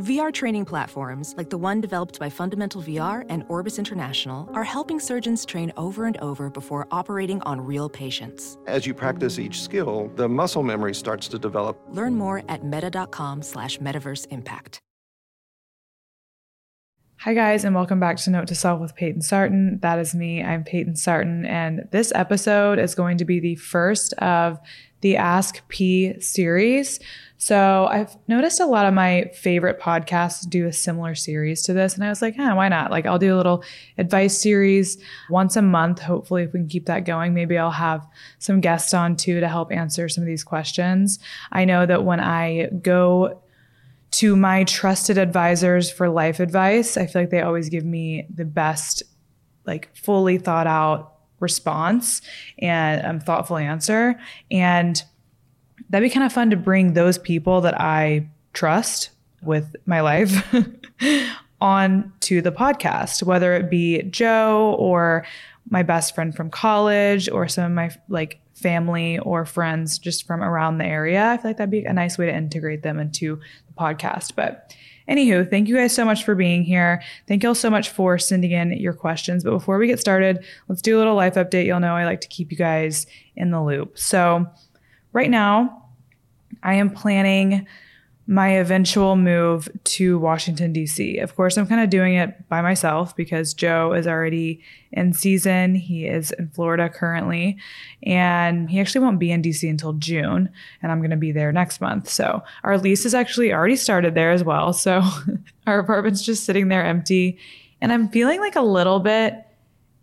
VR training platforms, like the one developed by Fundamental VR and Orbis International, are helping surgeons train over and over before operating on real patients. As you practice each skill, the muscle memory starts to develop. Learn more at meta.com slash metaverse impact. Hi, guys, and welcome back to Note to Self with Payton Sartain. That is me. I'm Payton Sartain, and this episode is going to be the first of the Ask P series. So I've noticed a lot of my favorite podcasts do a similar series to this. And I was like, huh, why not? Like I'll do a little advice series once a month. Hopefully, if we can keep that going, maybe I'll have some guests on too to help answer some of these questions. I know that when I go to my trusted advisors for life advice, I feel like they always give me the best, like fully thought out response and um, thoughtful answer. And that'd be kind of fun to bring those people that I trust with my life on to the podcast, whether it be Joe or my best friend from college or some of my like family or friends just from around the area. I feel like that'd be a nice way to integrate them into the podcast. But anywho, thank you guys so much for being here. Thank you all so much for sending in your questions. But before we get started, let's do a little life update. You'll know I like to keep you guys in the loop. So right now, I am planning my eventual move to Washington, D.C. Of course, I'm kind of doing it by myself because Joe is already in season. He is in Florida currently, and he actually won't be in D.C. until June, and I'm going to be there next month. So our lease is actually already started there as well. So our apartment's just sitting there empty, and I'm feeling like a little bit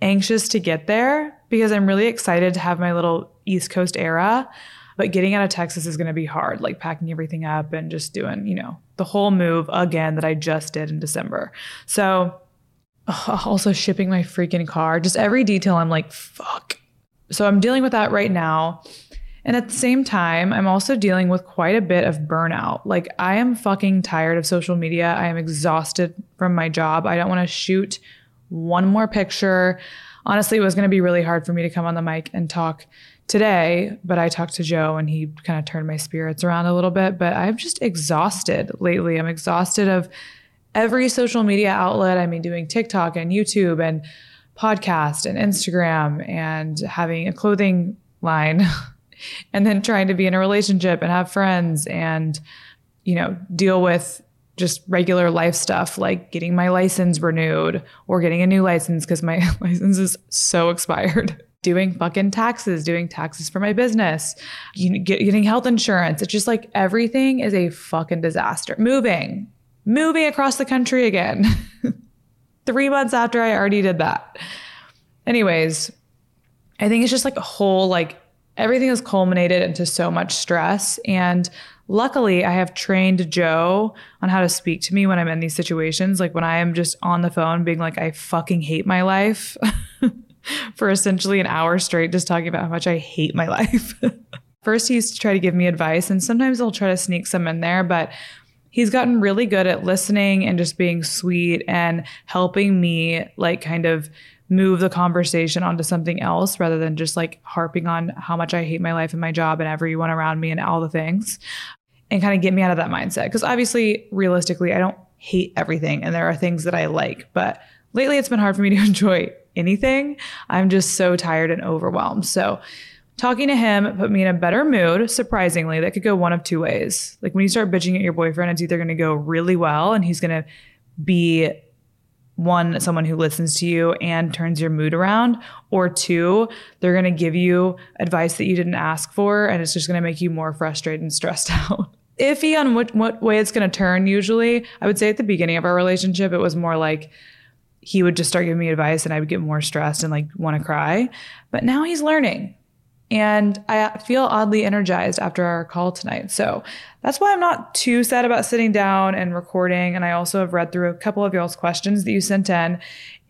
anxious to get there because I'm really excited to have my little East Coast era. But getting out of Texas is going to be hard, like packing everything up and just doing, you know, the whole move again that I just did in December. So also shipping my freaking car, just every detail, I'm like, fuck. So I'm dealing with that right now. And at the same time, I'm also dealing with quite a bit of burnout. Like, I am fucking tired of social media. I am exhausted from my job. I don't want to shoot one more picture. Honestly, it was going to be really hard for me to come on the mic and talk today, but I talked to Joe and he kind of turned my spirits around a little bit. But I'm just exhausted lately. I'm exhausted of every social media outlet. I mean, doing TikTok and YouTube and podcast and Instagram and having a clothing line and then trying to be in a relationship and have friends and, you know, deal with just regular life stuff like getting my license renewed or getting a new license because my license is so expired doing fucking taxes, doing taxes for my business, getting health insurance. It's just like everything is a fucking disaster. Moving, moving across the country again. Three months after I already did that. Anyways, I think it's just like a whole, like everything has culminated into so much stress. And luckily, I have trained Joe on how to speak to me when I'm in these situations. Like when I am just on the phone being like, I fucking hate my life. for essentially an hour straight just talking about how much I hate my life. First, he used to try to give me advice, and sometimes I'll try to sneak some in there, but he's gotten really good at listening and just being sweet and helping me, like, kind of move the conversation onto something else rather than just like harping on how much I hate my life and my job and everyone around me and all the things and kind of get me out of that mindset. Because obviously, realistically, I don't hate everything and there are things that I like, but lately it's been hard for me to enjoy anything. I'm just so tired and overwhelmed. So, talking to him put me in a better mood, surprisingly. That could go one of two ways. Like when you start bitching at your boyfriend, it's either going to go really well and he's going to be one, someone who listens to you and turns your mood around, or two, they're going to give you advice that you didn't ask for and it's just going to make you more frustrated and stressed out. Iffy on what, what way it's going to turn, usually. I would say at the beginning of our relationship, it was more like, he would just start giving me advice and I would get more stressed and like want to cry. But now he's learning. And I feel oddly energized after our call tonight. So that's why I'm not too sad about sitting down and recording. And I also have read through a couple of y'all's questions that you sent in.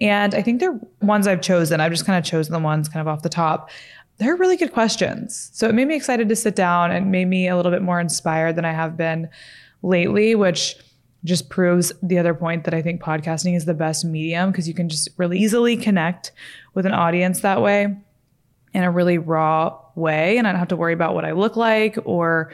And I think they're ones I've chosen. I've just kind of chosen the ones kind of off the top. They're really good questions. So it made me excited to sit down and made me a little bit more inspired than I have been lately, which just proves the other point that I think podcasting is the best medium because you can just really easily connect with an audience that way in a really raw way. And I don't have to worry about what I look like or,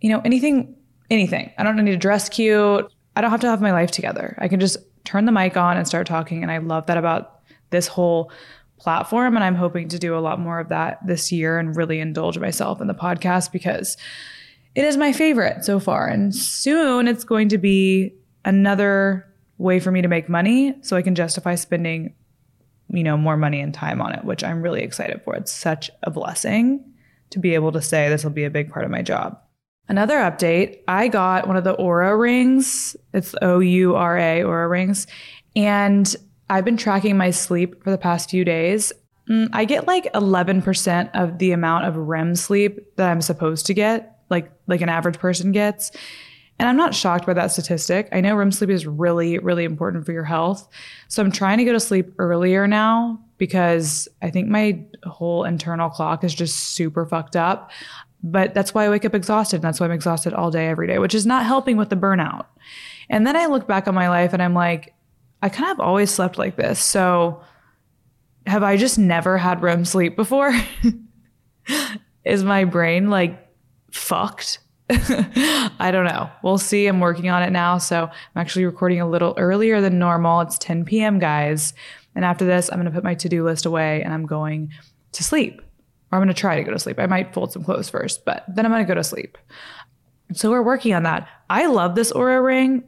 you know, anything, anything. I don't need to dress cute. I don't have to have my life together. I can just turn the mic on and start talking. And I love that about this whole platform. And I'm hoping to do a lot more of that this year and really indulge myself in the podcast because it is my favorite so far. And soon it's going to be another way for me to make money so I can justify spending you know, more money and time on it, which I'm really excited for. It's such a blessing to be able to say this will be a big part of my job. Another update, I got one of the Oura rings. It's O U R A Oura rings. And I've been tracking my sleep for the past few days. Mm, I get like 11% of the amount of REM sleep that I'm supposed to get, like an average person gets. And I'm not shocked by that statistic. I know REM sleep is really, really important for your health. So I'm trying to go to sleep earlier now because I think my whole internal clock is just super fucked up. But that's why I wake up exhausted. And that's why I'm exhausted all day, every day, which is not helping with the burnout. And then I look back on my life and I'm like, I kind of always slept like this. So have I just never had REM sleep before? is my brain like fucked? I don't know. We'll see. I'm working on it now. So I'm actually recording a little earlier than normal. It's 10 p.m., guys. And after this, I'm going to put my to do list away and I'm going to sleep. Or I'm going to try to go to sleep. I might fold some clothes first, but then I'm going to go to sleep. So we're working on that. I love this Oura ring.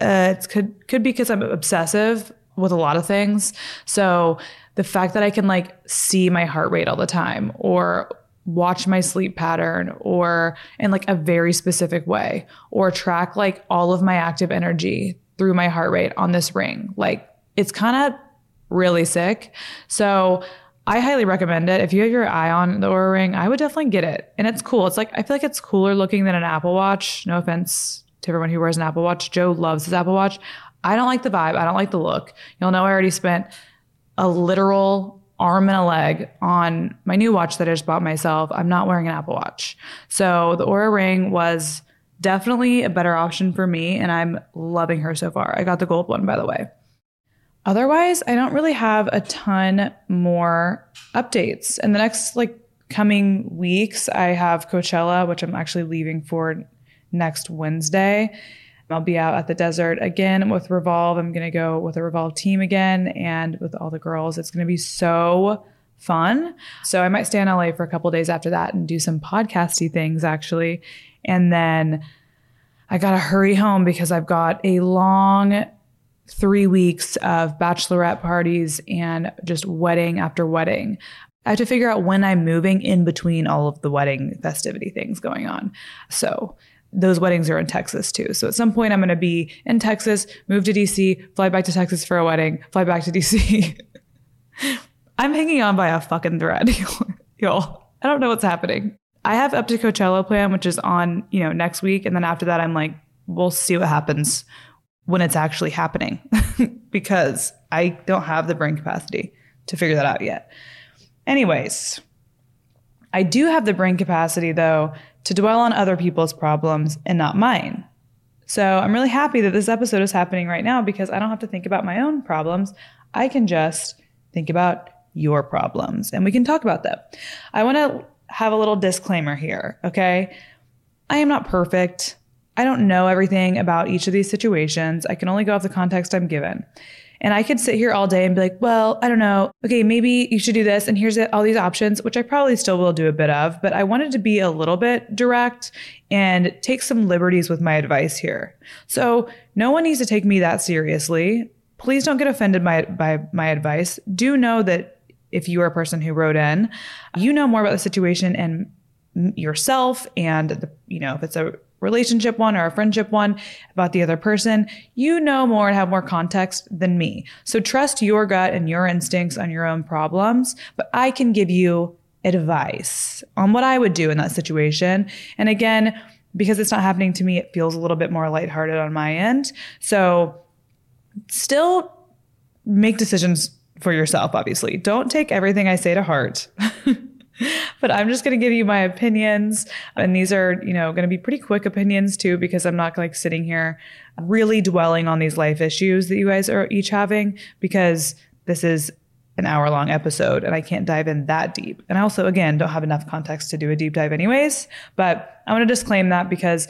Uh, it could could be because I'm obsessive with a lot of things. So the fact that I can like see my heart rate all the time or watch my sleep pattern or in like a very specific way or track like all of my active energy through my heart rate on this ring. Like it's kind of really sick. So I highly recommend it. If you have your eye on the Oura ring, I would definitely get it. And it's cool. It's like I feel like it's cooler looking than an Apple Watch. No offense to everyone who wears an Apple Watch. Joe loves his Apple Watch. I don't like the vibe. I don't like the look. You'll know I already spent a literal arm and a leg on my new watch that I just bought myself. I'm not wearing an Apple Watch. So the Oura Ring was definitely a better option for me, and I'm loving her so far. I got the gold one, by the way. Otherwise, I don't really have a ton more updates. In the next like coming weeks, I have Coachella, which I'm actually leaving for next Wednesday. I'll be out at the desert again with Revolve. I'm going to go with a Revolve team again and with all the girls. It's going to be so fun. So I might stay in LA for a couple days after that and do some podcasty things actually. And then I got to hurry home because I've got a long three weeks of bachelorette parties and just wedding after wedding. I have to figure out when I'm moving in between all of the wedding festivity things going on. So those weddings are in Texas too. So at some point I'm going to be in Texas, move to DC, fly back to Texas for a wedding, fly back to DC. I'm hanging on by a fucking thread, y'all. I don't know what's happening. I have up to Coachella plan, which is on, you know, next week. And then after that, I'm like, we'll see what happens when it's actually happening because I don't have the brain capacity to figure that out yet. Anyways, I do have the brain capacity though to dwell on other people's problems and not mine. So I'm really happy that this episode is happening right now because I don't have to think about my own problems. I can just think about your problems and we can talk about them. I want to have a little disclaimer here, okay? I am not perfect. I don't know everything about each of these situations. I can only go off the context I'm given. And I could sit here all day and be like, well, I don't know. Okay, maybe you should do this. And here's all these options, which I probably still will do a bit of. But I wanted to be a little bit direct and take some liberties with my advice here. So no one needs to take me that seriously. Please don't get offended by, by my advice. Do know that if you are a person who wrote in, you know more about the situation and yourself and the, you know, if it's a relationship one or a friendship one about the other person, you know more and have more context than me. So trust your gut and your instincts on your own problems, but I can give you advice on what I would do in that situation. And again, because it's not happening to me, it feels a little bit more lighthearted on my end. So still make decisions for yourself, obviously. Don't take everything I say to heart. but I'm just going to give you my opinions. And these are, you know, going to be pretty quick opinions too, because I'm not like sitting here really dwelling on these life issues that you guys are each having, because this is an hour long episode and I can't dive in that deep. And I also, again, don't have enough context to do a deep dive, anyways. But I want to disclaim that because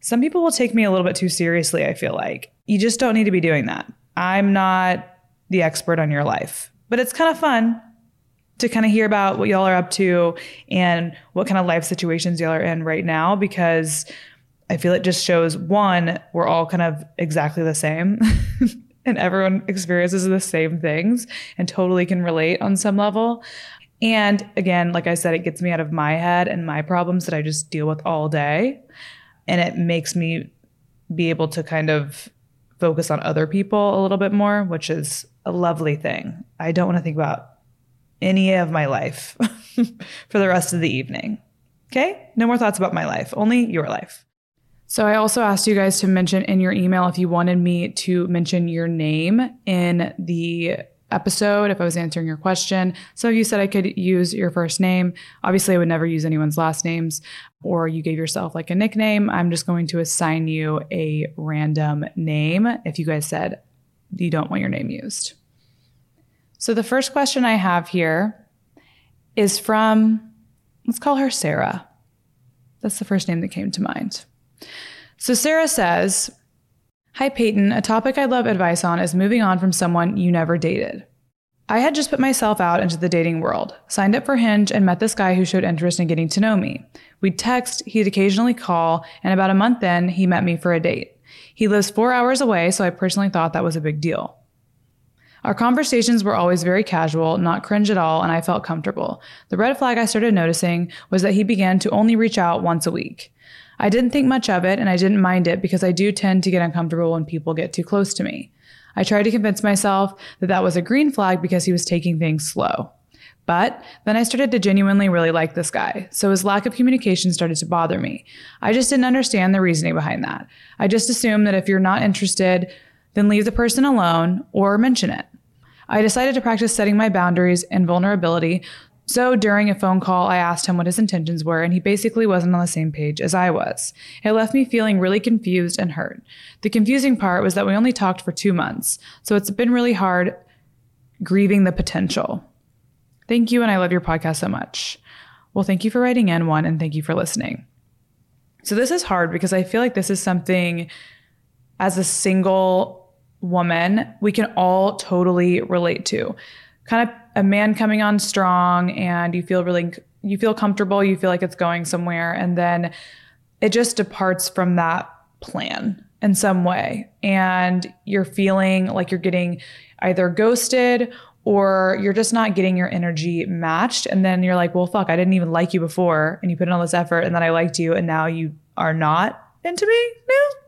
some people will take me a little bit too seriously, I feel like. You just don't need to be doing that. I'm not the expert on your life, but it's kind of fun to kind of hear about what y'all are up to and what kind of life situations y'all are in right now because I feel it just shows one, we're all kind of exactly the same. and everyone experiences the same things and totally can relate on some level. And again, like I said, it gets me out of my head and my problems that I just deal with all day. And it makes me be able to kind of focus on other people a little bit more, which is a lovely thing. I don't want to think about any of my life for the rest of the evening. Okay? No more thoughts about my life, only your life. So I also asked you guys to mention in your email if you wanted me to mention your name in the episode if I was answering your question. So you said I could use your first name. Obviously, I would never use anyone's last names, or you gave yourself like a nickname. I'm just going to assign you a random name if you guys said you don't want your name used. So the first question I have here is from, let's call her Sarah. That's the first name that came to mind. So Sarah says, Hi, Payton. A topic I'd love advice on is moving on from someone you never dated. I had just put myself out into the dating world, signed up for Hinge, and met this guy who showed interest in getting to know me. We'd text, he'd occasionally call, and about a month in, he met me for a date. He lives four hours away, so I personally thought that was a big deal. Our conversations were always very casual, not cringe at all, and I felt comfortable. The red flag I started noticing was that he began to only reach out once a week. I didn't think much of it and I didn't mind it because I do tend to get uncomfortable when people get too close to me. I tried to convince myself that that was a green flag because he was taking things slow. But then I started to genuinely really like this guy, so his lack of communication started to bother me. I just didn't understand the reasoning behind that. I just assumed that if you're not interested, then leave the person alone or mention it. I decided to practice setting my boundaries and vulnerability so during a phone call, I asked him what his intentions were, and he basically wasn't on the same page as I was. It left me feeling really confused and hurt. The confusing part was that we only talked for two months, so it's been really hard grieving the potential. Thank you, and I love your podcast so much. Well, thank you for writing in one, and thank you for listening. So, this is hard because I feel like this is something as a single woman we can all totally relate to. Kind of a man coming on strong and you feel really you feel comfortable, you feel like it's going somewhere and then it just departs from that plan in some way. And you're feeling like you're getting either ghosted or you're just not getting your energy matched. And then you're like well fuck i didn't even like you before and you put in all this effort and then i liked you and now you are not into me now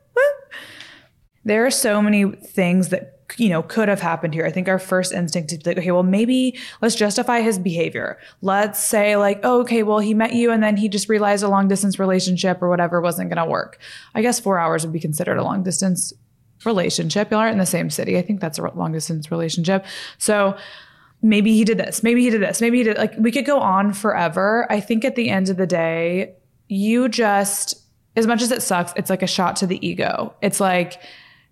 there are so many things that you know, could have happened here. I think our first instinct is like, okay, well, maybe let's justify his behavior. Let's say like, oh, okay, well, he met you and then he just realized a long distance relationship or whatever wasn't going to work. I guess four hours would be considered a long distance relationship. Y'all aren't in the same city. I think that's a long distance relationship. So maybe he did this. Maybe he did this. Maybe he did like, we could go on forever. I think at the end of the day, you just, as much as it sucks, it's like a shot to the ego. It's like,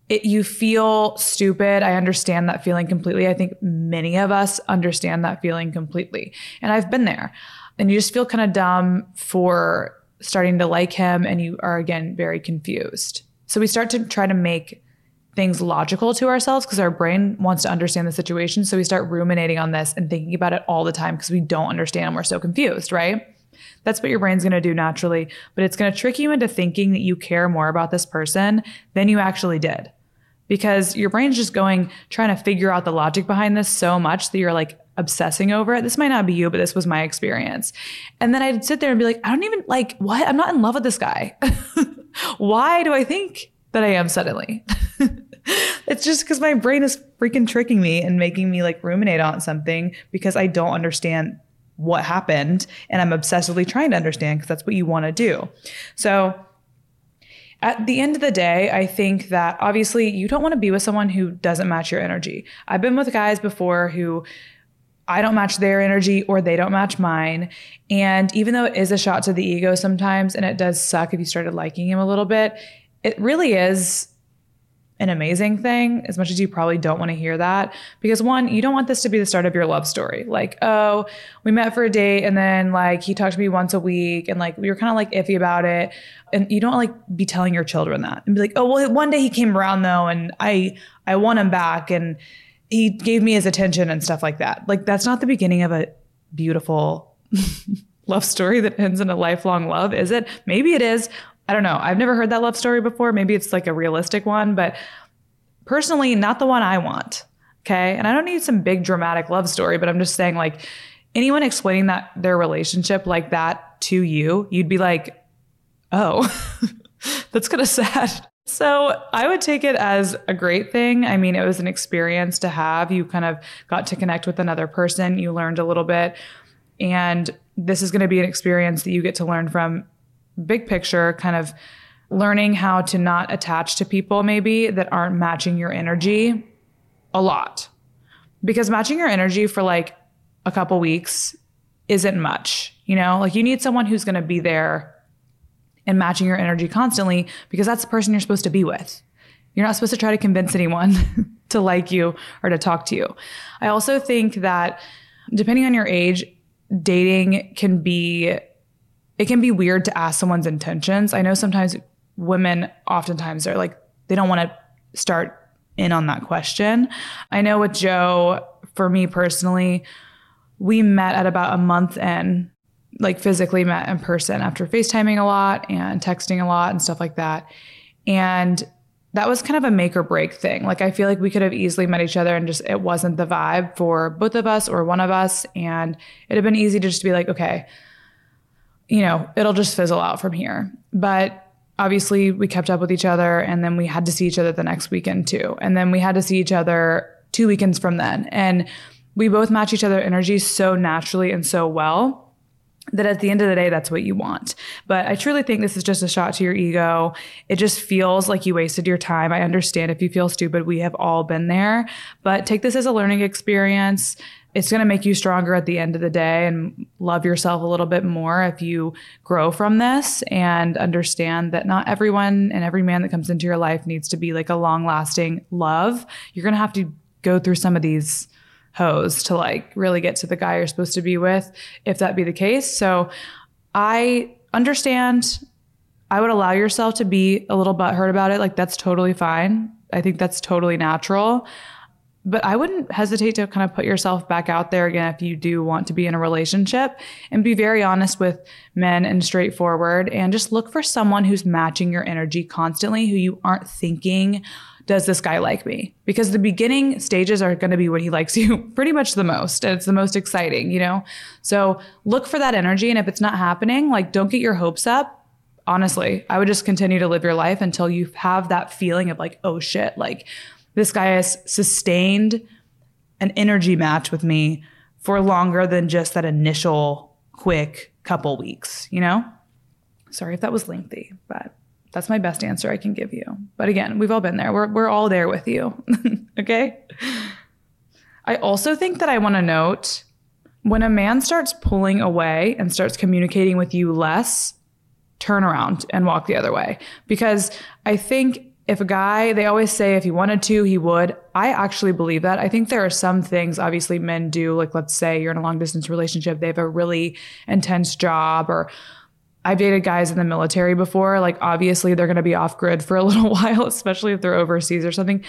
it, you feel stupid. I understand that feeling completely. I think many of us understand that feeling completely. And I've been there. And you just feel kind of dumb for starting to like him and you are again very confused. So we start to try to make things logical to ourselves because our brain wants to understand the situation. So we start ruminating on this and thinking about it all the time because we don't understand and we're so confused, right? That's what your brain's going to do naturally, but it's going to trick you into thinking that you care more about this person than you actually did because your brain's just going trying to figure out the logic behind this so much that you're like obsessing over it. This might not be you, but this was my experience. And then I'd sit there and be like, I don't even like what? I'm not in love with this guy. Why do I think that I am suddenly? it's just because my brain is freaking tricking me and making me like ruminate on something because I don't understand what happened and I'm obsessively trying to understand because that's what you want to do. So at the end of the day, I think that obviously you don't want to be with someone who doesn't match your energy. I've been with guys before who I don't match their energy or they don't match mine. And even though it is a shot to the ego sometimes, and it does suck if you started liking him a little bit, it really is an amazing thing, as much as you probably don't want to hear that. Because one, you don't want this to be the start of your love story. Like, oh, we met for a date and then like he talked to me once a week and like we were kind of like iffy about it. And you don't like be telling your children that and be like, oh, well, one day he came around though and I I want him back and he gave me his attention and stuff like that. Like that's not the beginning of a beautiful love story that ends in a lifelong love, is it? Maybe it is. I don't know. I've never heard that love story before. Maybe it's like a realistic one, but personally, not the one I want. Okay. And I don't need some big dramatic love story, but I'm just saying, like, anyone explaining that their relationship like that to you, you'd be like, oh, that's kind of sad. So I would take it as a great thing. I mean, it was an experience to have. You kind of got to connect with another person, you learned a little bit. And this is going to be an experience that you get to learn from big picture, kind of learning how to not attach to people maybe that aren't matching your energy a lot. Because matching your energy for like a couple weeks isn't much, you know? Like you need someone who's going to be there and matching your energy constantly because that's the person you're supposed to be with. You're not supposed to try to convince anyone to like you or to talk to you. I also think that depending on your age, dating can be it can be weird to ask someone's intentions. I know sometimes women oftentimes are like they don't want to start in on that question. I know with Joe, for me personally, we met at about a month in like physically met in person after FaceTiming a lot and texting a lot and stuff like that. And that was kind of a make or break thing. Like I feel like we could have easily met each other and just it wasn't the vibe for both of us or one of us. And it'd have been easy to just be like, okay, you know, it'll just fizzle out from here. But obviously we kept up with each other and then we had to see each other the next weekend too. And then we had to see each other two weekends from then. And we both match each other energy so naturally and so well that at the end of the day, that's what you want. But I truly think this is just a shot to your ego. It just feels like you wasted your time. I understand if you feel stupid, we have all been there, but take this as a learning experience. It's going to make you stronger at the end of the day and love yourself a little bit more if you grow from this and understand that not everyone and every man that comes into your life needs to be like a long lasting love. You're going to have to go through some of these hose to like really get to the guy you're supposed to be with, if that be the case. So I understand. I would allow yourself to be a little butthurt about it. Like that's totally fine. I think that's totally natural. But I wouldn't hesitate to kind of put yourself back out there again if you do want to be in a relationship and be very honest with men and straightforward and just look for someone who's matching your energy constantly, who you aren't thinking, does this guy like me? Because the beginning stages are going to be when he likes you pretty much the most. And it's the most exciting, you know? So look for that energy. And if it's not happening, like don't get your hopes up. Honestly, I would just continue to live your life until you have that feeling of like, oh shit, like this guy has sustained an energy match with me for longer than just that initial quick couple weeks, you know? Sorry if that was lengthy, but that's my best answer I can give you. But again, we've all been there. We're, we're all there with you. okay. I also think that I want to note when a man starts pulling away and starts communicating with you less, turn around and walk the other way. Because I think if a guy, they always say if he wanted to, he would. I actually believe that. I think there are some things, obviously, men do. Like, let's say you're in a long distance relationship, they have a really intense job or I've dated guys in the military before. Like, obviously, they're going to be off grid for a little while, especially if they're overseas or something.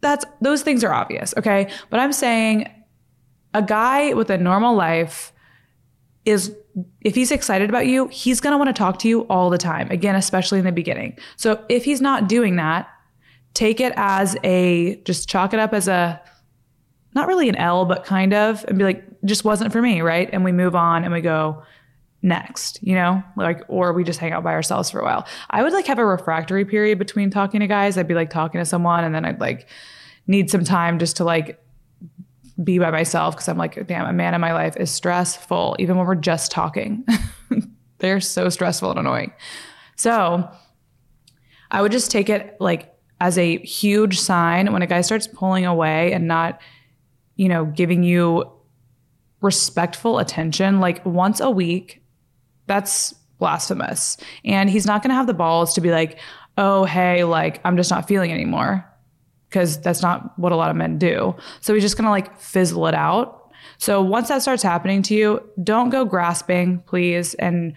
That's those things are obvious. Okay. But I'm saying a guy with a normal life is, if he's excited about you, he's going to want to talk to you all the time. Again, especially in the beginning. So if he's not doing that, take it as a, just chalk it up as a, not really an L, but kind of, and be like, just wasn't for me. Right. And we move on and we go, next, you know, like, or we just hang out by ourselves for a while. I would like have a refractory period between talking to guys. I'd be like talking to someone and then I'd like need some time just to like be by myself because I'm like, damn, a man in my life is stressful, even when we're just talking. They're so stressful and annoying. So I would just take it like as a huge sign when a guy starts pulling away and not, you know, giving you respectful attention, like once a week, that's blasphemous. And he's not going to have the balls to be like, oh, hey, like, I'm just not feeling anymore. Because that's not what a lot of men do. So he's just to like fizzle it out. So once that starts happening to you, don't go grasping, please, and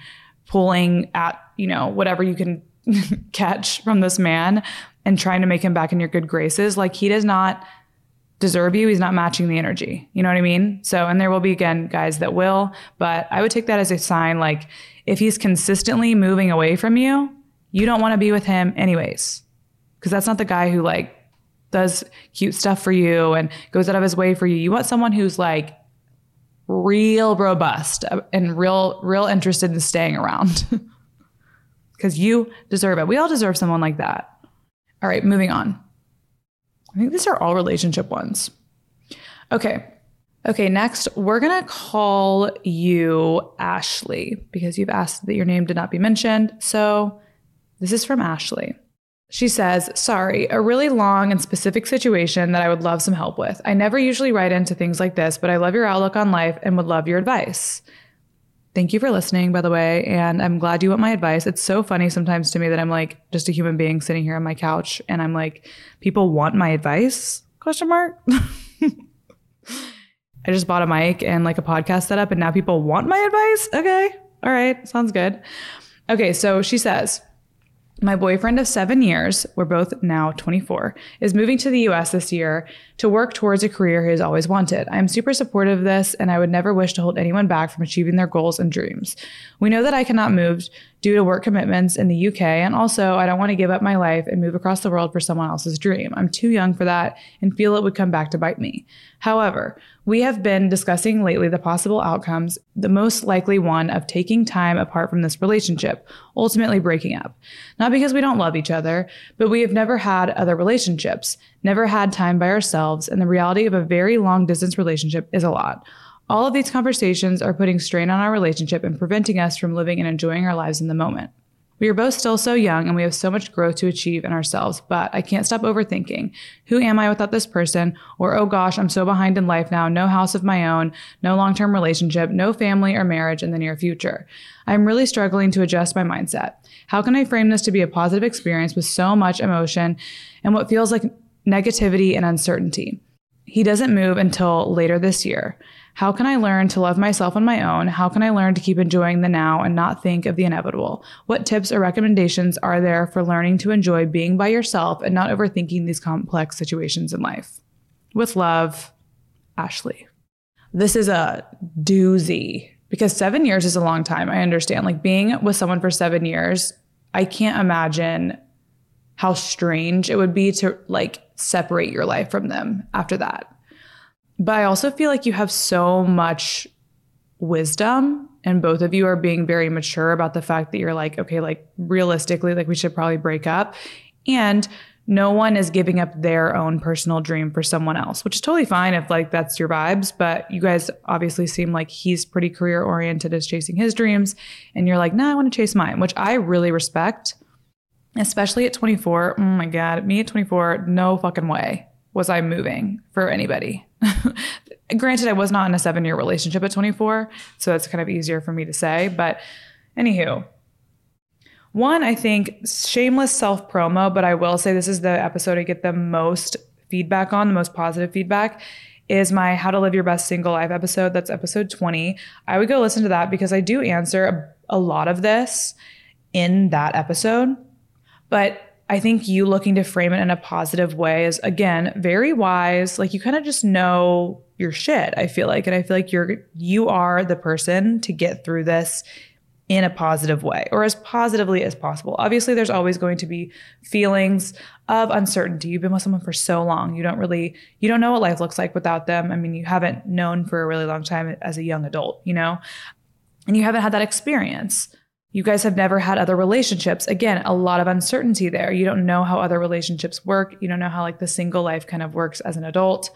pulling at, you know, whatever you can catch from this man and trying to make him back in your good graces. Like he does not deserve you. He's not matching the energy. You know what I mean? So, and there will be again guys that will, but I would take that as a sign like if he's consistently moving away from you, you don't want to be with him anyways. Cause that's not the guy who like does cute stuff for you and goes out of his way for you. You want someone who's like real robust uh, and real, real interested in staying around. Cause you deserve it. We all deserve someone like that. All right, moving on. I think these are all relationship ones. Okay. Okay, next, we're going to call you Ashley because you've asked that your name did not be mentioned. So this is from Ashley. She says, Sorry, a really long and specific situation that I would love some help with. I never usually write into things like this, but I love your outlook on life and would love your advice. Thank you for listening, by the way. And I'm glad you want my advice. It's so funny sometimes to me that I'm like just a human being sitting here on my couch and I'm like, people want my advice? Question mark. I just bought a mic and like a podcast setup and now people want my advice. Okay. All right. Sounds good. Okay. So she says, my boyfriend of seven years, we're both now 24, is moving to the US this year to work towards a career he has always wanted. I am super supportive of this, and I would never wish to hold anyone back from achieving their goals and dreams. We know that I cannot move due to work commitments in the UK, and also I don't want to give up my life and move across the world for someone else's dream. I'm too young for that and feel it would come back to bite me. However, we have been discussing lately the possible outcomes, the most likely one of taking time apart from this relationship, ultimately breaking up. Not because we don't love each other, but we have never had other relationships, never had time by ourselves, and the reality of a very long distance relationship is a lot. All of these conversations are putting strain on our relationship and preventing us from living and enjoying our lives in the moment. We are both still so young and we have so much growth to achieve in ourselves, but I can't stop overthinking. Who am I without this person? Or, oh gosh, I'm so behind in life now, no house of my own, no long term relationship, no family or marriage in the near future. I'm really struggling to adjust my mindset. How can I frame this to be a positive experience with so much emotion and what feels like negativity and uncertainty? He doesn't move until later this year. How can I learn to love myself on my own? How can I learn to keep enjoying the now and not think of the inevitable? What tips or recommendations are there for learning to enjoy being by yourself and not overthinking these complex situations in life? With love, Ashley. This is a doozy because seven years is a long time. I understand. Like being with someone for seven years, I can't imagine how strange it would be to like separate your life from them after that. But I also feel like you have so much wisdom and both of you are being very mature about the fact that you're like, okay, like realistically, like we should probably break up. And no one is giving up their own personal dream for someone else, which is totally fine if like that's your vibes. But you guys obviously seem like he's pretty career oriented as chasing his dreams. And you're like, nah, I want to chase mine, which I really respect, especially at 24. Oh my God, me at 24, no fucking way was I moving for anybody. Granted, I was not in a seven year relationship at 24, so it's kind of easier for me to say. But anywho, one, I think shameless self promo, but I will say this is the episode I get the most feedback on, the most positive feedback is my How to Live Your Best Single Life episode. That's episode 20. I would go listen to that because I do answer a, a lot of this in that episode. But I think you looking to frame it in a positive way is again very wise. Like you kind of just know your shit, I feel like. And I feel like you're you are the person to get through this in a positive way or as positively as possible. Obviously, there's always going to be feelings of uncertainty. You've been with someone for so long. You don't really you don't know what life looks like without them. I mean, you haven't known for a really long time as a young adult, you know? And you haven't had that experience. You guys have never had other relationships. Again, a lot of uncertainty there. You don't know how other relationships work. You don't know how like the single life kind of works as an adult.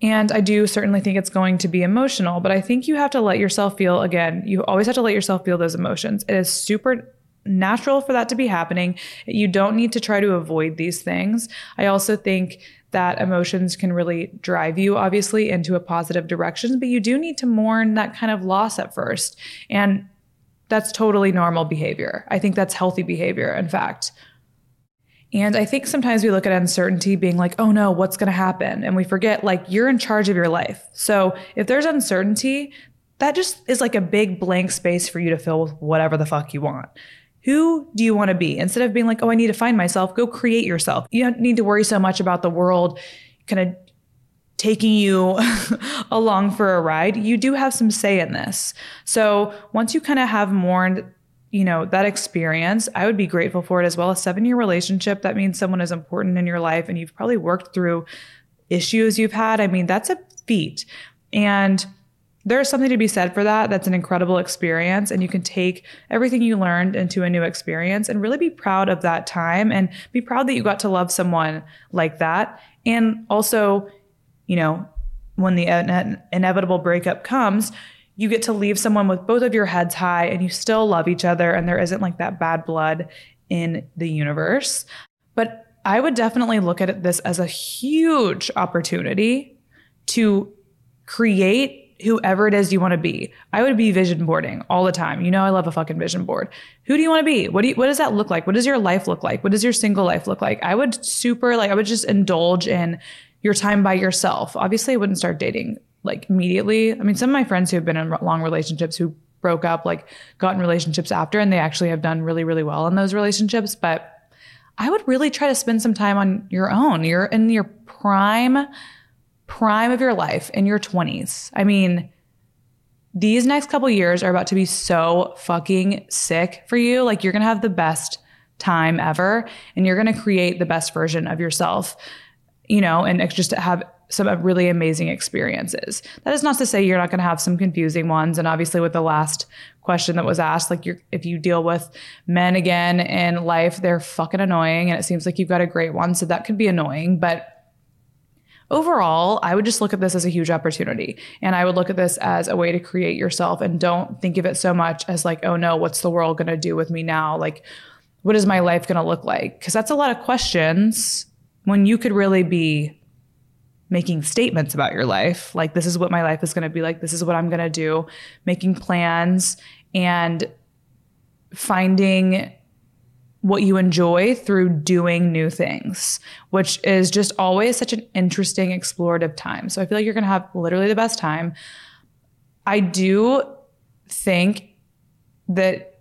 And I do certainly think it's going to be emotional, but I think you have to let yourself feel again, you always have to let yourself feel those emotions. It is super natural for that to be happening. You don't need to try to avoid these things. I also think that emotions can really drive you, obviously, into a positive direction, but you do need to mourn that kind of loss at first. And that's totally normal behavior. I think that's healthy behavior, in fact. And I think sometimes we look at uncertainty being like, oh no, what's going to happen? And we forget, like, you're in charge of your life. So if there's uncertainty, that just is like a big blank space for you to fill with whatever the fuck you want. Who do you want to be? Instead of being like, oh, I need to find myself, go create yourself. You don't need to worry so much about the world kind of taking you along for a ride. You do have some say in this. So once you kind of have mourned, you know, that experience, I would be grateful for it as well. A seven year relationship, that means someone is important in your life and you've probably worked through issues you've had. I mean, that's a feat. And there's something to be said for that. That's an incredible experience. And you can take everything you learned into a new experience and really be proud of that time and be proud that you got to love someone like that. And also, you know, when the in- inevitable breakup comes, you get to leave someone with both of your heads high and you still love each other and there isn't like that bad blood in the universe. But I would definitely look at this as a huge opportunity to create whoever it is you want to be. I would be vision boarding all the time. You know, I love a fucking vision board. Who do you want to be? What do you, what does that look like? What does your life look like? What does your single life look like? I would super like, I would just indulge in your time by yourself. Obviously, I wouldn't start dating like immediately. I mean, some of my friends who have been in long relationships who broke up, like got in relationships after, and they actually have done really, really well in those relationships. But I would really try to spend some time on your own. You're in your prime prime of your life in your 20s. I mean, these next couple years are about to be so fucking sick for you. Like you're to have the best time ever and you're to create the best version of yourself, you know, and just to have some uh, really amazing experiences. That is not to say you're not going to have some confusing ones. And obviously, with the last question that was asked, like if you deal with men again in life, they're fucking annoying. And it seems like you've got a great one. So that could be annoying. But overall, I would just look at this as a huge opportunity. And I would look at this as a way to create yourself and don't think of it so much as like, oh no, what's the world going to do with me now? Like, what is my life going to look like? Because that's a lot of questions when you could really be making statements about your life. Like, this is what my life is going to be like. This is what I'm going to do, making plans and finding what you enjoy through doing new things, which is just always such an interesting explorative time. So I feel like you're going to have literally the best time. I do think that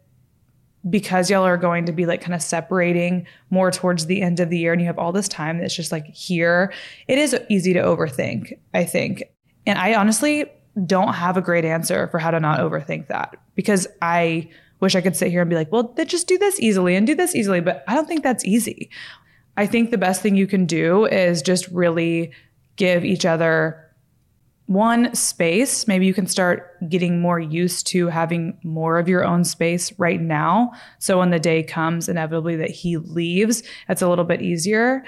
because y'all are going to be like kind of separating more towards the end of the year and you have all this time that's just like here, it is easy to overthink, I think. And I honestly don't have a great answer for how to not overthink that because I wish I could sit here and be like, well, just do this easily and do this easily. But I don't think that's easy. I think the best thing you can do is just really give each other one space. Maybe you can start getting more used to having more of your own space right now. So when the day comes, inevitably, that he leaves, it's a little bit easier.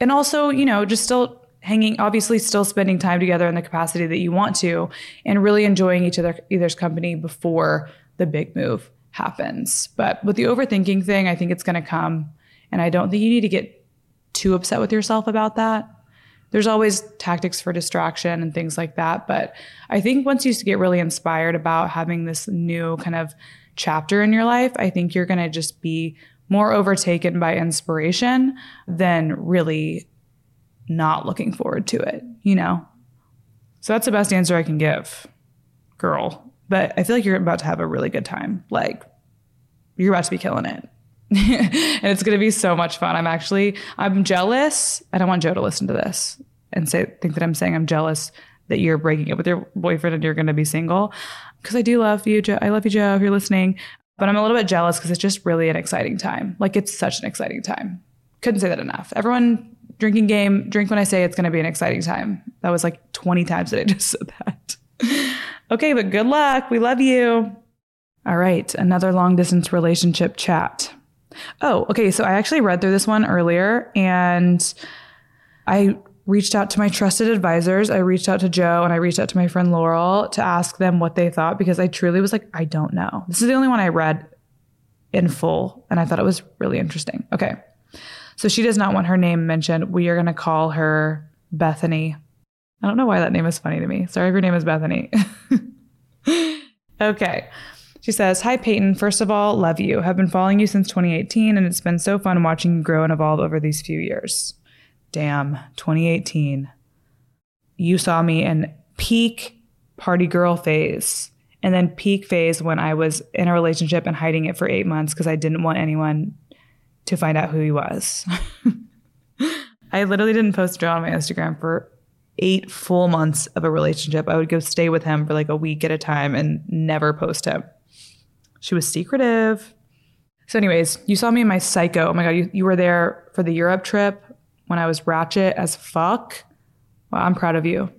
And also, you know, just still hanging obviously still spending time together in the capacity that you want to and really enjoying each other either's company before the big move happens. But with the overthinking thing, I think it's going to come. And I don't think you need to get too upset with yourself about that. There's always tactics for distraction and things like that. But I think once you get really inspired about having this new kind of chapter in your life, I think you're going to just be more overtaken by inspiration than really not looking forward to it, you know? So that's the best answer I can give, girl. But I feel like you're about to have a really good time. Like you're about to be killing it. and it's going to be so much fun. I'm actually I'm jealous. I don't want Joe to listen to this and say think that I'm saying I'm jealous that you're breaking up with your boyfriend and you're going to be single because I do love you, Joe. I love you, Joe, if you're listening. But I'm a little bit jealous because it's just really an exciting time. Like it's such an exciting time. Couldn't say that enough. Everyone drinking game, drink when I say it's going to be an exciting time. That was like 20 times that I just said that. Okay, but good luck. We love you. All right, another long distance relationship chat. Oh, okay. So I actually read through this one earlier and I reached out to my trusted advisors. I reached out to Joe and I reached out to my friend Laurel to ask them what they thought because I truly was like, I don't know. This is the only one I read in full and I thought it was really interesting. Okay. So she does not want her name mentioned. We are going to call her Bethany. I don't know why that name is funny to me. Sorry if your name is Bethany. okay. She says, Hi, Payton. First of all, love you. Have been following you since 2018, and it's been so fun watching you grow and evolve over these few years. Damn, 2018. You saw me in peak party girl phase, and then peak phase when I was in a relationship and hiding it for eight months because I didn't want anyone to find out who he was. I literally didn't post a Joe on my Instagram for eight full months of a relationship. I would go stay with him for like a week at a time and never post him. She was secretive. So, anyways, you saw me in my psycho. Oh my God, you, you were there for the Europe trip when I was ratchet as fuck. Well, I'm proud of you.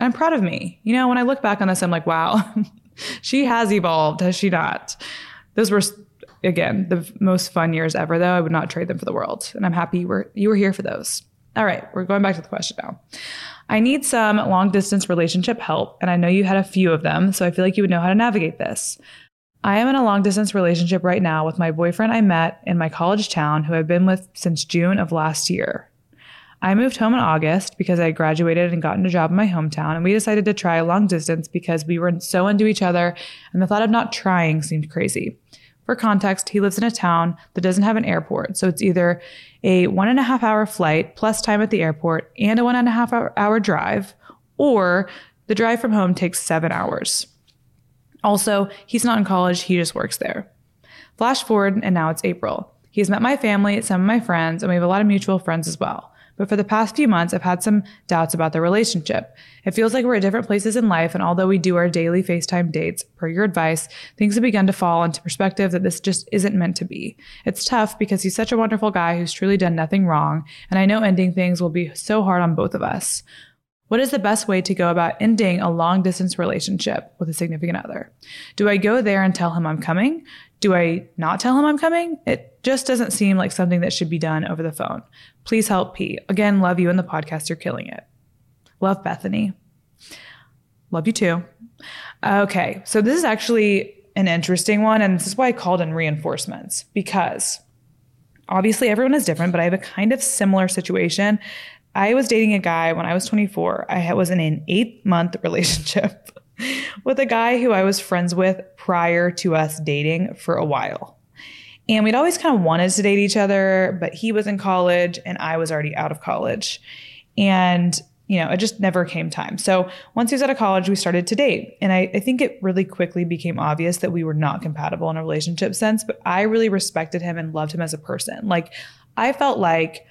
I'm proud of me. You know, when I look back on this, I'm like, wow, she has evolved, has she not? Those were, again, the most fun years ever, though. I would not trade them for the world. And I'm happy you were, you were here for those. All right, we're going back to the question now. I need some long distance relationship help, and I know you had a few of them, so I feel like you would know how to navigate this. I am in a long distance relationship right now with my boyfriend I met in my college town who I've been with since June of last year. I moved home in August because I graduated and gotten a job in my hometown, and we decided to try long distance because we were so into each other, and the thought of not trying seemed crazy. For context, he lives in a town that doesn't have an airport, so it's either a one and a half hour flight plus time at the airport and a one and a half hour, hour drive, or the drive from home takes seven hours. Also, he's not in college, he just works there. Flash forward, and now it's April. He's met my family, some of my friends, and we have a lot of mutual friends as well. But for the past few months, I've had some doubts about the relationship. It feels like we're at different places in life, and although we do our daily FaceTime dates, per your advice, things have begun to fall into perspective that this just isn't meant to be. It's tough because he's such a wonderful guy who's truly done nothing wrong, and I know ending things will be so hard on both of us. What is the best way to go about ending a long distance relationship with a significant other? Do I go there and tell him I'm coming? Do I not tell him I'm coming? It just doesn't seem like something that should be done over the phone. Please help P. Again, love you and the podcast. You're killing it. Love Bethany. Love you too. Okay, so this is actually an interesting one, and this is why I called in reinforcements because obviously everyone is different, but I have a kind of similar situation I was dating a guy when I was 24. I was in an eight month relationship with a guy who I was friends with prior to us dating for a while. And we'd always kind of wanted to date each other, but he was in college and I was already out of college. And, you know, it just never came time. So once he was out of college, we started to date. And I, I think it really quickly became obvious that we were not compatible in a relationship sense, but I really respected him and loved him as a person. Like, I felt like,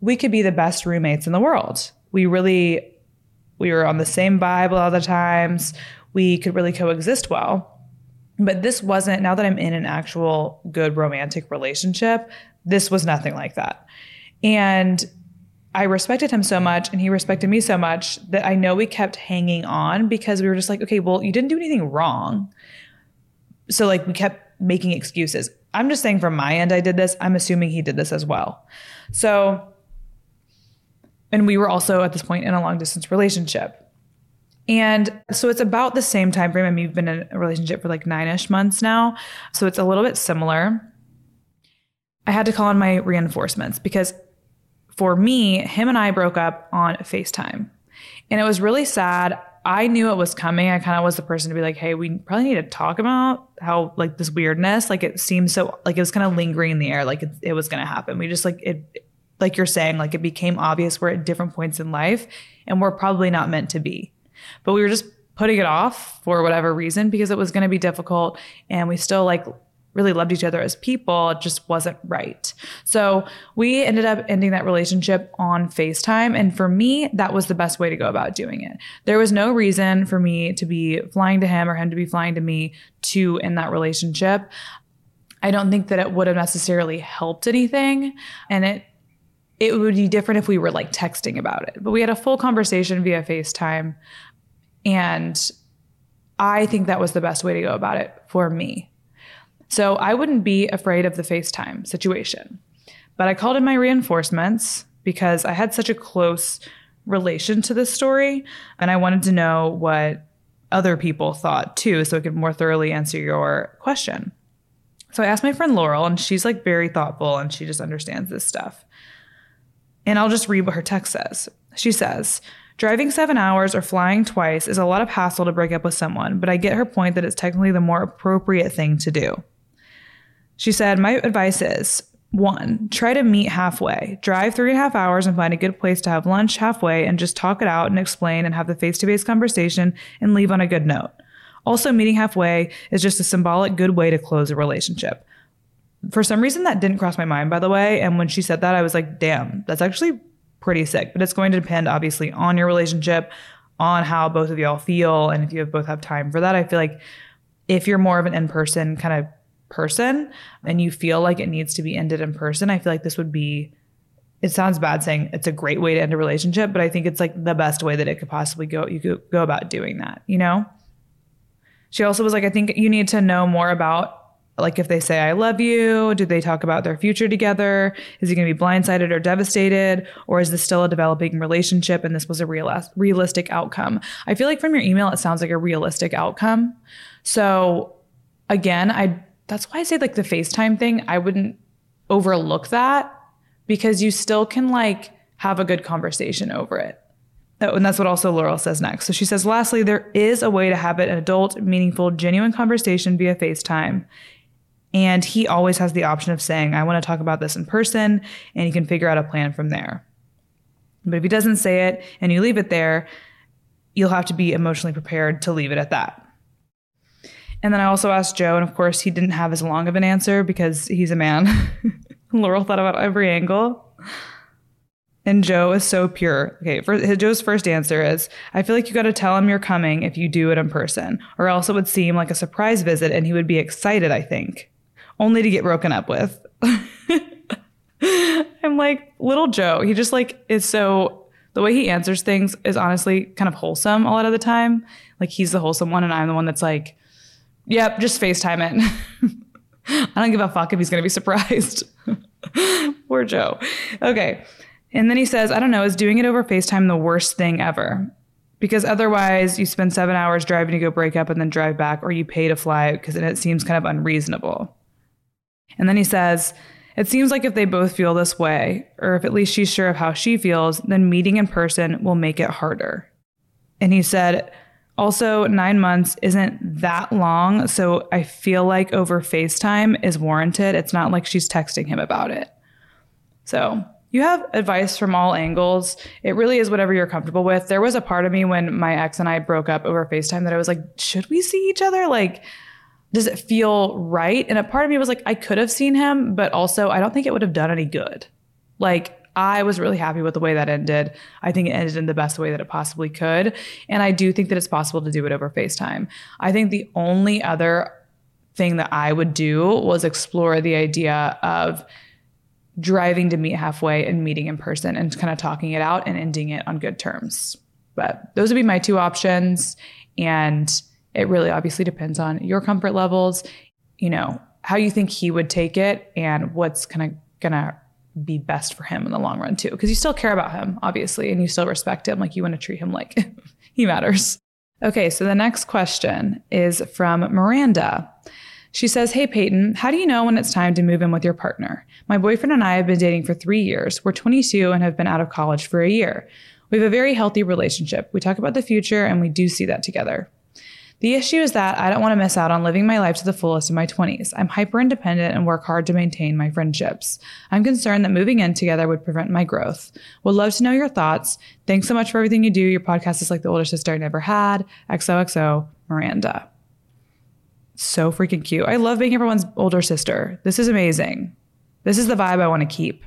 we could be the best roommates in the world. We really, we were on the same vibe a lot of the times. We could really coexist well. But this wasn't, now that I'm in an actual good romantic relationship, this was nothing like that. And I respected him so much and he respected me so much that I know we kept hanging on because we were just like, okay, well, you didn't do anything wrong. So, like, we kept making excuses. I'm just saying from my end, I did this. I'm assuming he did this as well. So, and we were also at this point in a long distance relationship. And so it's about the same time frame. I mean, we've been in a relationship for like nine ish months now. So it's a little bit similar. I had to call on my reinforcements because for me, him and I broke up on FaceTime. And it was really sad. I knew it was coming. I kind of was the person to be like, hey, we probably need to talk about how, like, this weirdness, like, it seems so, like, it was kind of lingering in the air, like, it, it was going to happen. We just, like, it, like you're saying, like it became obvious we're at different points in life and we're probably not meant to be. But we were just putting it off for whatever reason because it was going to be difficult and we still like really loved each other as people. It just wasn't right. So we ended up ending that relationship on FaceTime. And for me, that was the best way to go about doing it. There was no reason for me to be flying to him or him to be flying to me to end that relationship. I don't think that it would have necessarily helped anything. And it it would be different if we were like texting about it. But we had a full conversation via FaceTime. And I think that was the best way to go about it for me. So I wouldn't be afraid of the FaceTime situation. But I called in my reinforcements because I had such a close relation to this story. And I wanted to know what other people thought too, so I could more thoroughly answer your question. So I asked my friend Laurel, and she's like very thoughtful and she just understands this stuff. And I'll just read what her text says. She says, Driving seven hours or flying twice is a lot of hassle to break up with someone, but I get her point that it's technically the more appropriate thing to do. She said, My advice is one, try to meet halfway. Drive three and a half hours and find a good place to have lunch halfway and just talk it out and explain and have the face to face conversation and leave on a good note. Also, meeting halfway is just a symbolic good way to close a relationship. For some reason, that didn't cross my mind, by the way. And when she said that, I was like, damn, that's actually pretty sick. But it's going to depend, obviously, on your relationship, on how both of y'all feel, and if you have both have time for that. I feel like if you're more of an in person kind of person and you feel like it needs to be ended in person, I feel like this would be it sounds bad saying it's a great way to end a relationship, but I think it's like the best way that it could possibly go you could go about doing that, you know? She also was like, I think you need to know more about like if they say I love you, do they talk about their future together? Is he going to be blindsided or devastated or is this still a developing relationship and this was a real realistic outcome? I feel like from your email it sounds like a realistic outcome. So again, I that's why I say like the FaceTime thing, I wouldn't overlook that because you still can like have a good conversation over it. Oh, and that's what also Laurel says next. So she says, lastly, there is a way to have an adult, meaningful, genuine conversation via FaceTime. And he always has the option of saying, I want to talk about this in person, and he can figure out a plan from there. But if he doesn't say it and you leave it there, you'll have to be emotionally prepared to leave it at that. And then I also asked Joe, and of course, he didn't have as long of an answer because he's a man. Laurel thought about every angle. And Joe is so pure. Okay, for, Joe's first answer is I feel like you got to tell him you're coming if you do it in person, or else it would seem like a surprise visit and he would be excited, I think, only to get broken up with. I'm like, little Joe, he just like is so, the way he answers things is honestly kind of wholesome a lot of the time. Like he's the wholesome one, and I'm the one that's like, Yep, just FaceTime it. I don't give a fuck if he's to be surprised. Poor Joe. Okay. And then he says, I don't know, is doing it over FaceTime the worst thing ever? Because otherwise, you spend seven hours driving to go break up and then drive back, or you pay to fly because it seems kind of unreasonable. And then he says, It seems like if they both feel this way, or if at least she's sure of how she feels, then meeting in person will make it harder. And he said, also, nine months isn't that long. So I feel like over FaceTime is warranted. It's not like she's texting him about it. So you have advice from all angles. It really is whatever you're comfortable with. There was a part of me when my ex and I broke up over FaceTime that I was like, should we see each other? Like, does it feel right? And a part of me was like, I could have seen him, but also I don't think it would have done any good. Like, I was really happy with the way that ended. I think it ended in the best way that it possibly could. And I do think that it's possible to do it over FaceTime. I think the only other thing that I would do was explore the idea of driving to meet halfway and meeting in person and kind of talking it out and ending it on good terms. But those would be my two options. And it really obviously depends on your comfort levels, you know, how you think he would take it and what's kind of gonna be best for him in the long run too because you still care about him obviously and you still respect him like you want to treat him like he matters. Okay so the next question is from miranda. She says hey payton how do you know when it's time to move in with your partner? My boyfriend and i have been dating for three years. We're 22 and have been out of college for a year. We have a very healthy relationship. We talk about the future and we do see that together the issue is that I don't want to miss out on living my life to the fullest in my 20s. I'm hyper independent and work hard to maintain my friendships. I'm concerned that moving in together would prevent my growth. Would love to know your thoughts. Thanks so much for everything you do. Your podcast is like the older sister I never had. XOXO, Miranda. So freaking cute. I love being everyone's older sister. This is amazing. This is the vibe I want to keep.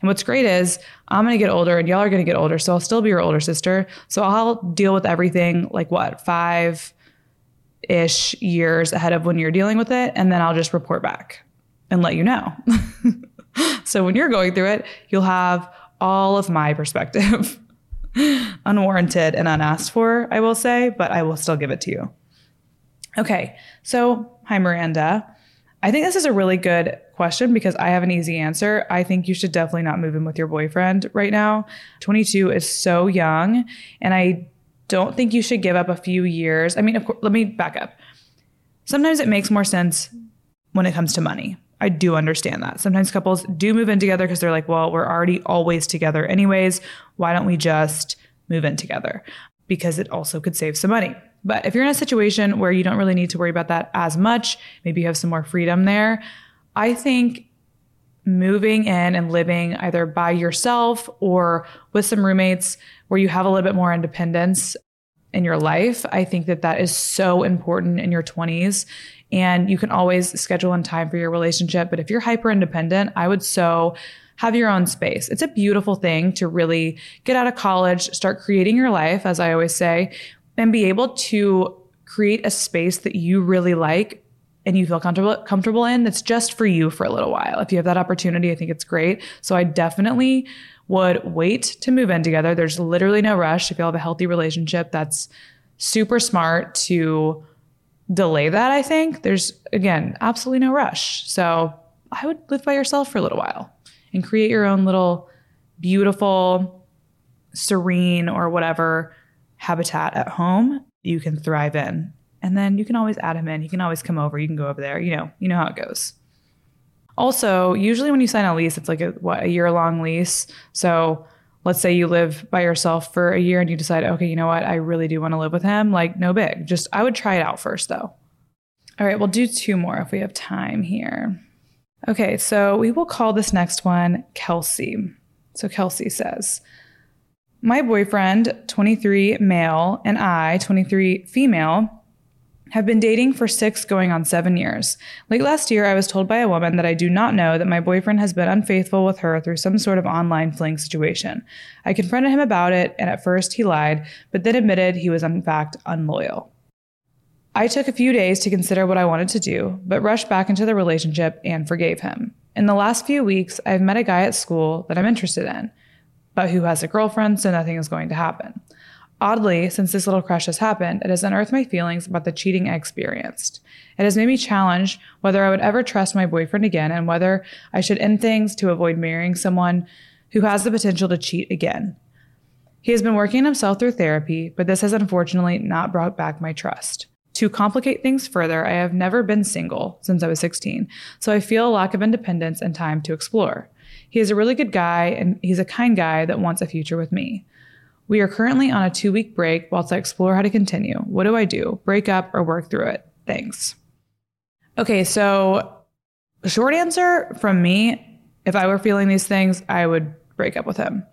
And what's great is I'm going to get older and y'all are going to get older. So I'll still be your older sister. So I'll deal with everything like what, five, ish years ahead of when you're dealing with it. And then I'll just report back and let you know. so when you're going through it, you'll have all of my perspective. Unwarranted and unasked for, I will say, but I will still give it to you. Okay, so hi, Miranda. I think this is a really good question because I have an easy answer. I think you should definitely not move in with your boyfriend right now. 22 is so young, and I don't think you should give up a few years. I mean, of course, let me back up. Sometimes it makes more sense when it comes to money. I do understand that. Sometimes couples do move in together because they're like, well, we're already always together anyways. Why don't we just move in together? Because it also could save some money. But if you're in a situation where you don't really need to worry about that as much, maybe you have some more freedom there, I think moving in and living either by yourself or with some roommates where you have a little bit more independence in your life, I think that that is so important in your 20s. And you can always schedule in time for your relationship. But if you're hyper independent, I would so have your own space. It's a beautiful thing to really get out of college, start creating your life, as I always say, and be able to create a space that you really like and you feel comfortable comfortable in that's just for you for a little while. If you have that opportunity, I think it's great. So I definitely would wait to move in together. There's literally no rush. If you have a healthy relationship, that's super smart to delay that, I think. There's again, absolutely no rush. So I would live by yourself for a little while and create your own little beautiful, serene, or whatever habitat at home you can thrive in. And then you can always add him in. You can always come over. You can go over there. You know, you know how it goes. Also, usually when you sign a lease, it's like a what a year long lease. So let's say you live by yourself for a year and you decide, okay, you know what, I really do want to live with him. Like, no big. Just I would try it out first though. All right, we'll do two more if we have time here. Okay, so we will call this next one Kelsey. So Kelsey says, My boyfriend, 23 male, and I, 23 female, have been dating for six going on seven years. Late last year, I was told by a woman that I do not know that my boyfriend has been unfaithful with her through some sort of online fling situation. I confronted him about it, and at first he lied, but then admitted he was in fact unloyal. I took a few days to consider what I wanted to do, but rushed back into the relationship and forgave him. In the last few weeks, I've met a guy at school that I'm interested in, but who has a girlfriend, so nothing is going to happen. Oddly, since this little crush has happened, it has unearthed my feelings about the cheating I experienced. It has made me challenge whether I would ever trust my boyfriend again and whether I should end things to avoid marrying someone who has the potential to cheat again. He has been working himself through therapy, but this has unfortunately not brought back my trust. To complicate things further, I have never been single since I was 16, so I feel a lack of independence and time to explore. He is a really good guy and he's a kind guy that wants a future with me. We are currently on a two week break whilst I explore how to continue. What do I do? Break up or work through it? Thanks. Okay, so short answer from me if I were feeling these things, I would break up with him.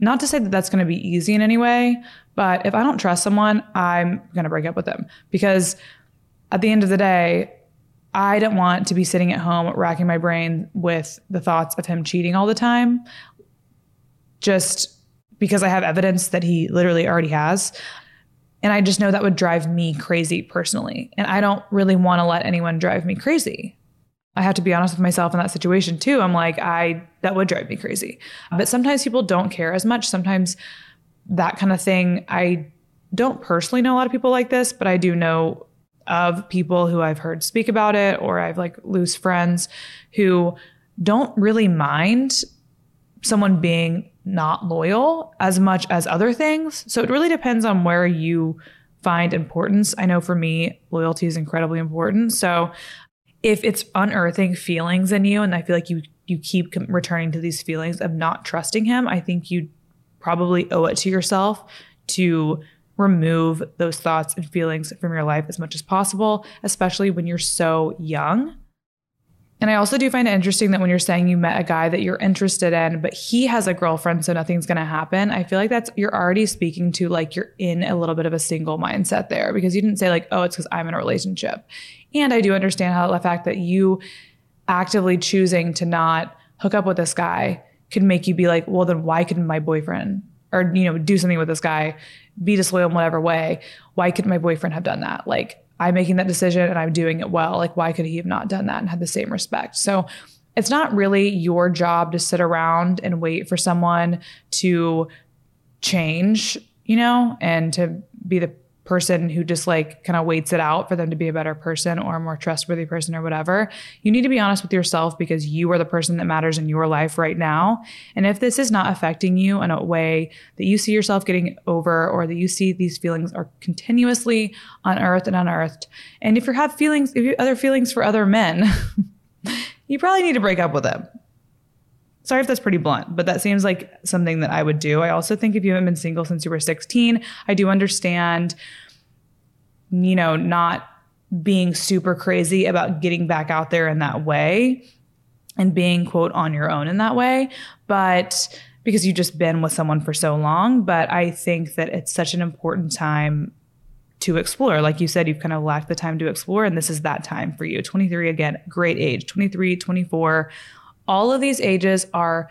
Not to say that that's going to be easy in any way, but if I don't trust someone, I'm going to break up with them because at the end of the day, I don't want to be sitting at home racking my brain with the thoughts of him cheating all the time. Just because I have evidence that he literally already has. And I just know that would drive me crazy personally. And I don't really want to let anyone drive me crazy. I have to be honest with myself in that situation too. I'm like, I, that would drive me crazy. But sometimes people don't care as much. Sometimes that kind of thing, I don't personally know a lot of people like this, but I do know of people who I've heard speak about it or I've like loose friends who don't really mind someone being not loyal as much as other things. So it really depends on where you find importance. I know for me, loyalty is incredibly important. So if it's unearthing feelings in you and I feel like you you keep returning to these feelings of not trusting him, I think you probably owe it to yourself to remove those thoughts and feelings from your life as much as possible, especially when you're so young. And I also do find it interesting that when you're saying you met a guy that you're interested in, but he has a girlfriend, so nothing's going to happen. I feel like that's, you're already speaking to like you're in a little bit of a single mindset there because you didn't say like, oh, it's because I'm in a relationship. And I do understand how the fact that you actively choosing to not hook up with this guy could make you be like, well, then why couldn't my boyfriend or, you know, do something with this guy, be disloyal in whatever way? Why couldn't my boyfriend have done that? Like, I'm making that decision and I'm doing it well. Like, why could he have not done that and had the same respect? So it's not really your job to sit around and wait for someone to change, you know, and to be the person who just like kind of waits it out for them to be a better person or a more trustworthy person or whatever. You need to be honest with yourself because you are the person that matters in your life right now. And if this is not affecting you in a way that you see yourself getting over or that you see these feelings are continuously unearthed and unearthed, and if you have feelings, if you have other feelings for other men, you probably need to break up with them. Sorry if that's pretty blunt, but that seems like something that I would do. I also think if you haven't been single since you were 16, I do understand, you know, not being super crazy about getting back out there in that way and being, quote, on your own in that way. But because you've just been with someone for so long. But I think that it's such an important time to explore. Like you said, you've kind of lacked the time to explore, and this is that time for you. 23, again, great age, 23, 24 all of these ages are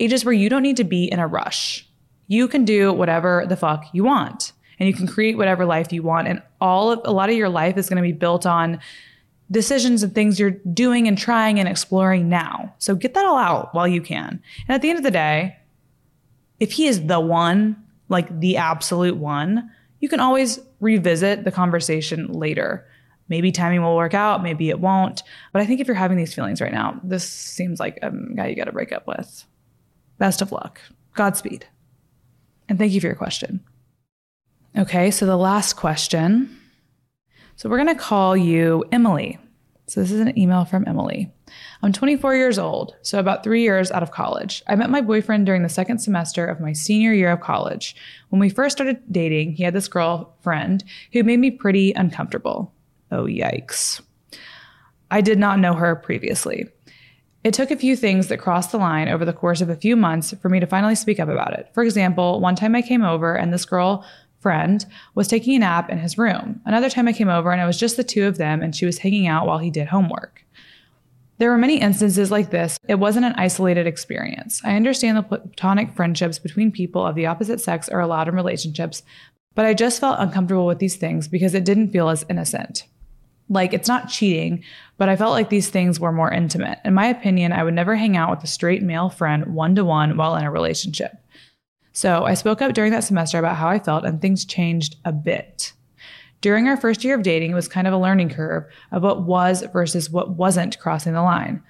ages where you don't need to be in a rush. You can do whatever the fuck you want and you can create whatever life you want. And all of a lot of your life is going to be built on decisions and things you're doing and trying and exploring now. So get that all out while you can. And at the end of the day, if he is the one, like the absolute one, you can always revisit the conversation later. Maybe timing will work out, maybe it won't. But I think if you're having these feelings right now, this seems like a guy you got to break up with. Best of luck. Godspeed. And thank you for your question. Okay, so the last question. So we're going to call you Emily. So this is an email from Emily. I'm 24 years old, so about three years out of college. I met my boyfriend during the second semester of my senior year of college. When we first started dating, he had this girlfriend who made me pretty uncomfortable. Oh, yikes. I did not know her previously. It took a few things that crossed the line over the course of a few months for me to finally speak up about it. For example, one time I came over and this girl friend was taking a nap in his room. Another time I came over and it was just the two of them and she was hanging out while he did homework. There were many instances like this. It wasn't an isolated experience. I understand the platonic friendships between people of the opposite sex are allowed in relationships, but I just felt uncomfortable with these things because it didn't feel as innocent. Like it's not cheating, but I felt like these things were more intimate. In my opinion, I would never hang out with a straight male friend one to one while in a relationship. So I spoke up during that semester about how I felt, and things changed a bit. During our first year of dating, it was kind of a learning curve of what was versus what wasn't crossing the line.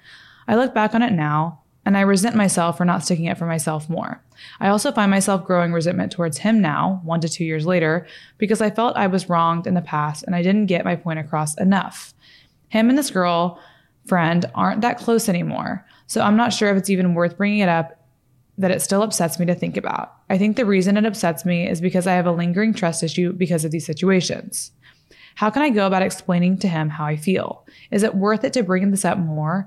I look back on it now, and I resent myself for not sticking up for myself more. I also find myself growing resentment towards him now, one to two years later, because I felt I was wronged in the past and I didn't get my point across enough. Him and this girl friend aren't that close anymore, so I'm not sure if it's even worth bringing it up that it still upsets me to think about. I think the reason it upsets me is because I have a lingering trust issue because of these situations. How can I go about explaining to him how I feel? Is it worth it to bring this up more?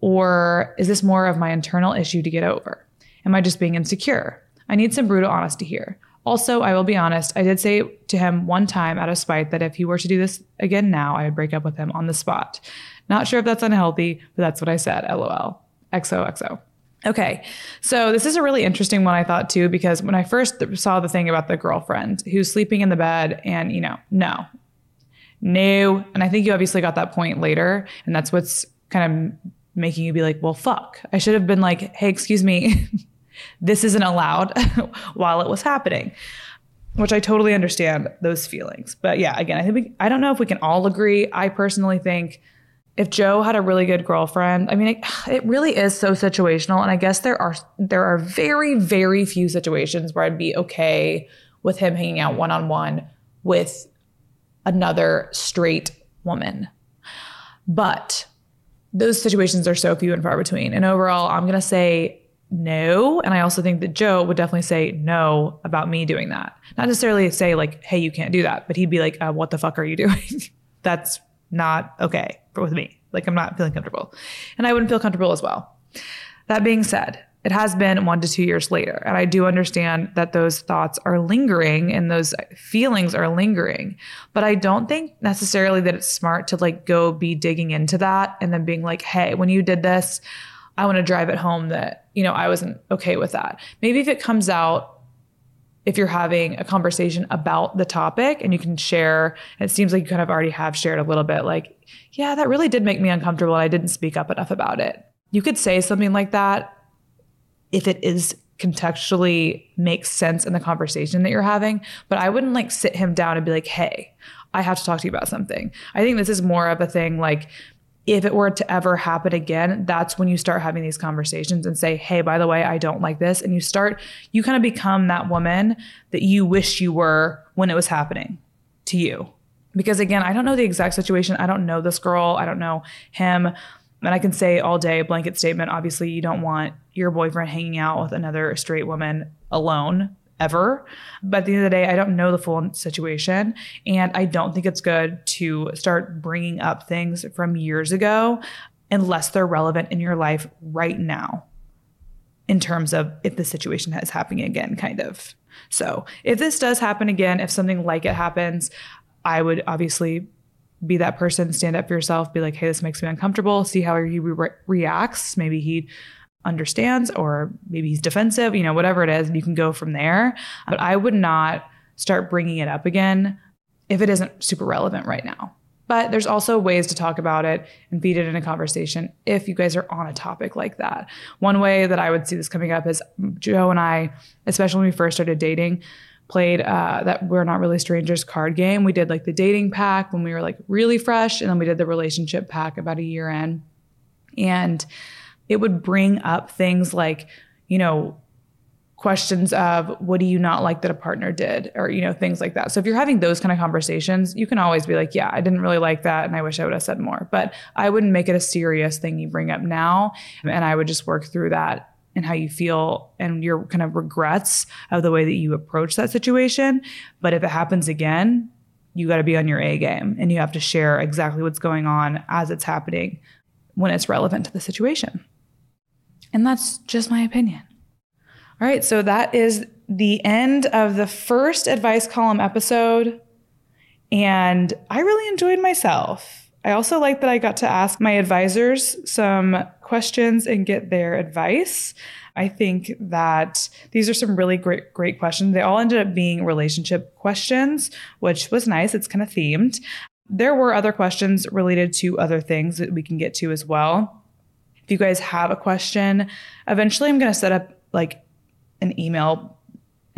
Or is this more of my internal issue to get over? Am I just being insecure? I need some brutal honesty here. Also, I will be honest, I did say to him one time out of spite that if he were to do this again now, I would break up with him on the spot. Not sure if that's unhealthy, but that's what I said. LOL. XOXO. Okay, so this is a really interesting one I thought too, because when I first saw the thing about the girlfriend who's sleeping in the bed and, you know, no, no. And I think you obviously got that point later. And that's what's kind of making you be like, well, fuck. I should have been like, hey, excuse me, this isn't allowed while it was happening, which I totally understand those feelings. But yeah, again, I think we, I don't know if we can all agree. I personally think if Joe had a really good girlfriend, I mean, it, it really is so situational. And I guess there are there are very very few situations where I'd be okay with him hanging out one on one with another straight woman. But those situations are so few and far between. And overall, I'm going to say no. And I also think that Joe would definitely say no about me doing that. Not necessarily say, like, hey, you can't do that, but he'd be like, uh, what the fuck are you doing? That's not okay with me. Like, I'm not feeling comfortable. And I wouldn't feel comfortable as well. That being said, it has been one to two years later. And I do understand that those thoughts are lingering and those feelings are lingering. But I don't think necessarily that it's smart to like go be digging into that and then being like, hey, when you did this, I want to drive it home that, you know, I wasn't okay with that. Maybe if it comes out, if you're having a conversation about the topic and you can share, it seems like you kind of already have shared a little bit, like, yeah, that really did make me uncomfortable and I didn't speak up enough about it. You could say something like that if it is contextually makes sense in the conversation that you're having. But I wouldn't like sit him down and be like, hey, I have to talk to you about something. I think this is more of a thing like, if it were to ever happen again, that's when you start having these conversations and say, Hey, by the way, I don't like this. And you start, you kind of become that woman that you wish you were when it was happening to you. Because again, I don't know the exact situation. I don't know this girl. I don't know him. And I can say all day, blanket statement. Obviously, you don't want your boyfriend hanging out with another straight woman alone ever. But at the end of the day, I don't know the full situation. And I don't think it's good to start bringing up things from years ago unless they're relevant in your life right now in terms of if the situation is happening again, kind of. So if this does happen again, if something like it happens, I would obviously be that person, stand up for yourself, be like, hey, this makes me uncomfortable, see how he re- reacts. Maybe he understands or maybe he's defensive, you know, whatever it is, and you can go from there. But I would not start bringing it up again if it isn't super relevant right now. But there's also ways to talk about it and feed it in a conversation if you guys are on a topic like that. One way that I would see this coming up is Joe and I, especially when we first started dating, played uh, that we're not really strangers card game. We did like the dating pack when we were like really fresh, and then we did the relationship pack about a year in. And it would bring up things like, you know, questions of what do you not like that a partner did or you know things like that so if you're having those kind of conversations you can always be like yeah i didn't really like that and i wish i would have said more but i wouldn't make it a serious thing you bring up now and i would just work through that and how you feel and your kind of regrets of the way that you approach that situation but if it happens again you got to be on your a game and you have to share exactly what's going on as it's happening when it's relevant to the situation and that's just my opinion. All right, so that is the end of the first advice column episode. And I really enjoyed myself. I also like that I got to ask my advisors some questions and get their advice. I think that these are some really great, great questions. They all ended up being relationship questions, which was nice. It's kind of themed. There were other questions related to other things that we can get to as well. If you guys have a question, eventually I'm going to set up like an email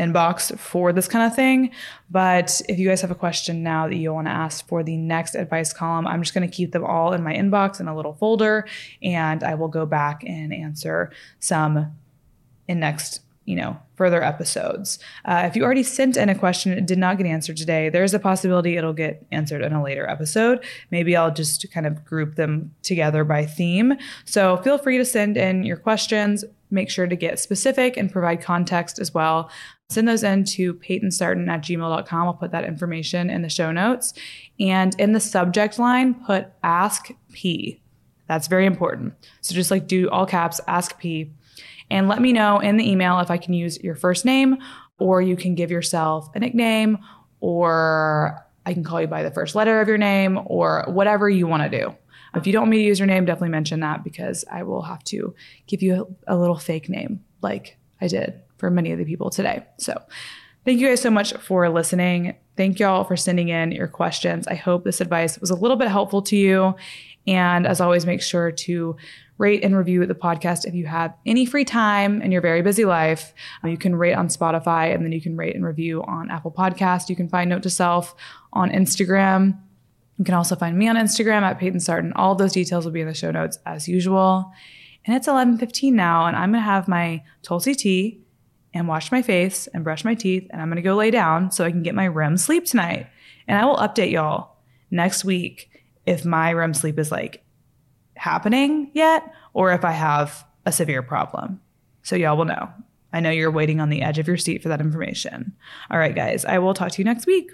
inbox for this kind of thing. But if you guys have a question now that you want to ask for the next advice column, I'm just going to keep them all in my inbox in a little folder and I will go back and answer some in next you know, further episodes. Uh, if you already sent in a question it did not get answered today, there's a possibility it'll get answered in a later episode. Maybe I'll just kind of group them together by theme. So feel free to send in your questions. Make sure to get specific and provide context as well. Send those in to paytonsartain at gmail.com. I'll put that information in the show notes. And in the subject line, put ask P. That's very important. So just like do all caps, ask P and let me know in the email if I can use your first name or you can give yourself a nickname or I can call you by the first letter of your name or whatever you want to do. If you don't want me to use your name, definitely mention that because I will have to give you a, a little fake name like I did for many of the people today. So, thank you guys so much for listening. Thank y'all for sending in your questions. I hope this advice was a little bit helpful to you. And as always, make sure to rate and review the podcast if you have any free time in your very busy life. Uh, you can rate on Spotify and then you can rate and review on Apple Podcast. You can find Note to Self on Instagram. You can also find me on Instagram at Payton Sartain. All those details will be in the show notes as usual. And it's 11:15 now, and I'm gonna have my Tulsi tea and wash my face and brush my teeth, and I'm gonna go lay down so I can get my REM sleep tonight. And I will update y'all next week if my REM sleep is like happening yet or if I have a severe problem. So y'all will know. I know you're waiting on the edge of your seat for that information. All right, guys, I will talk to you next week.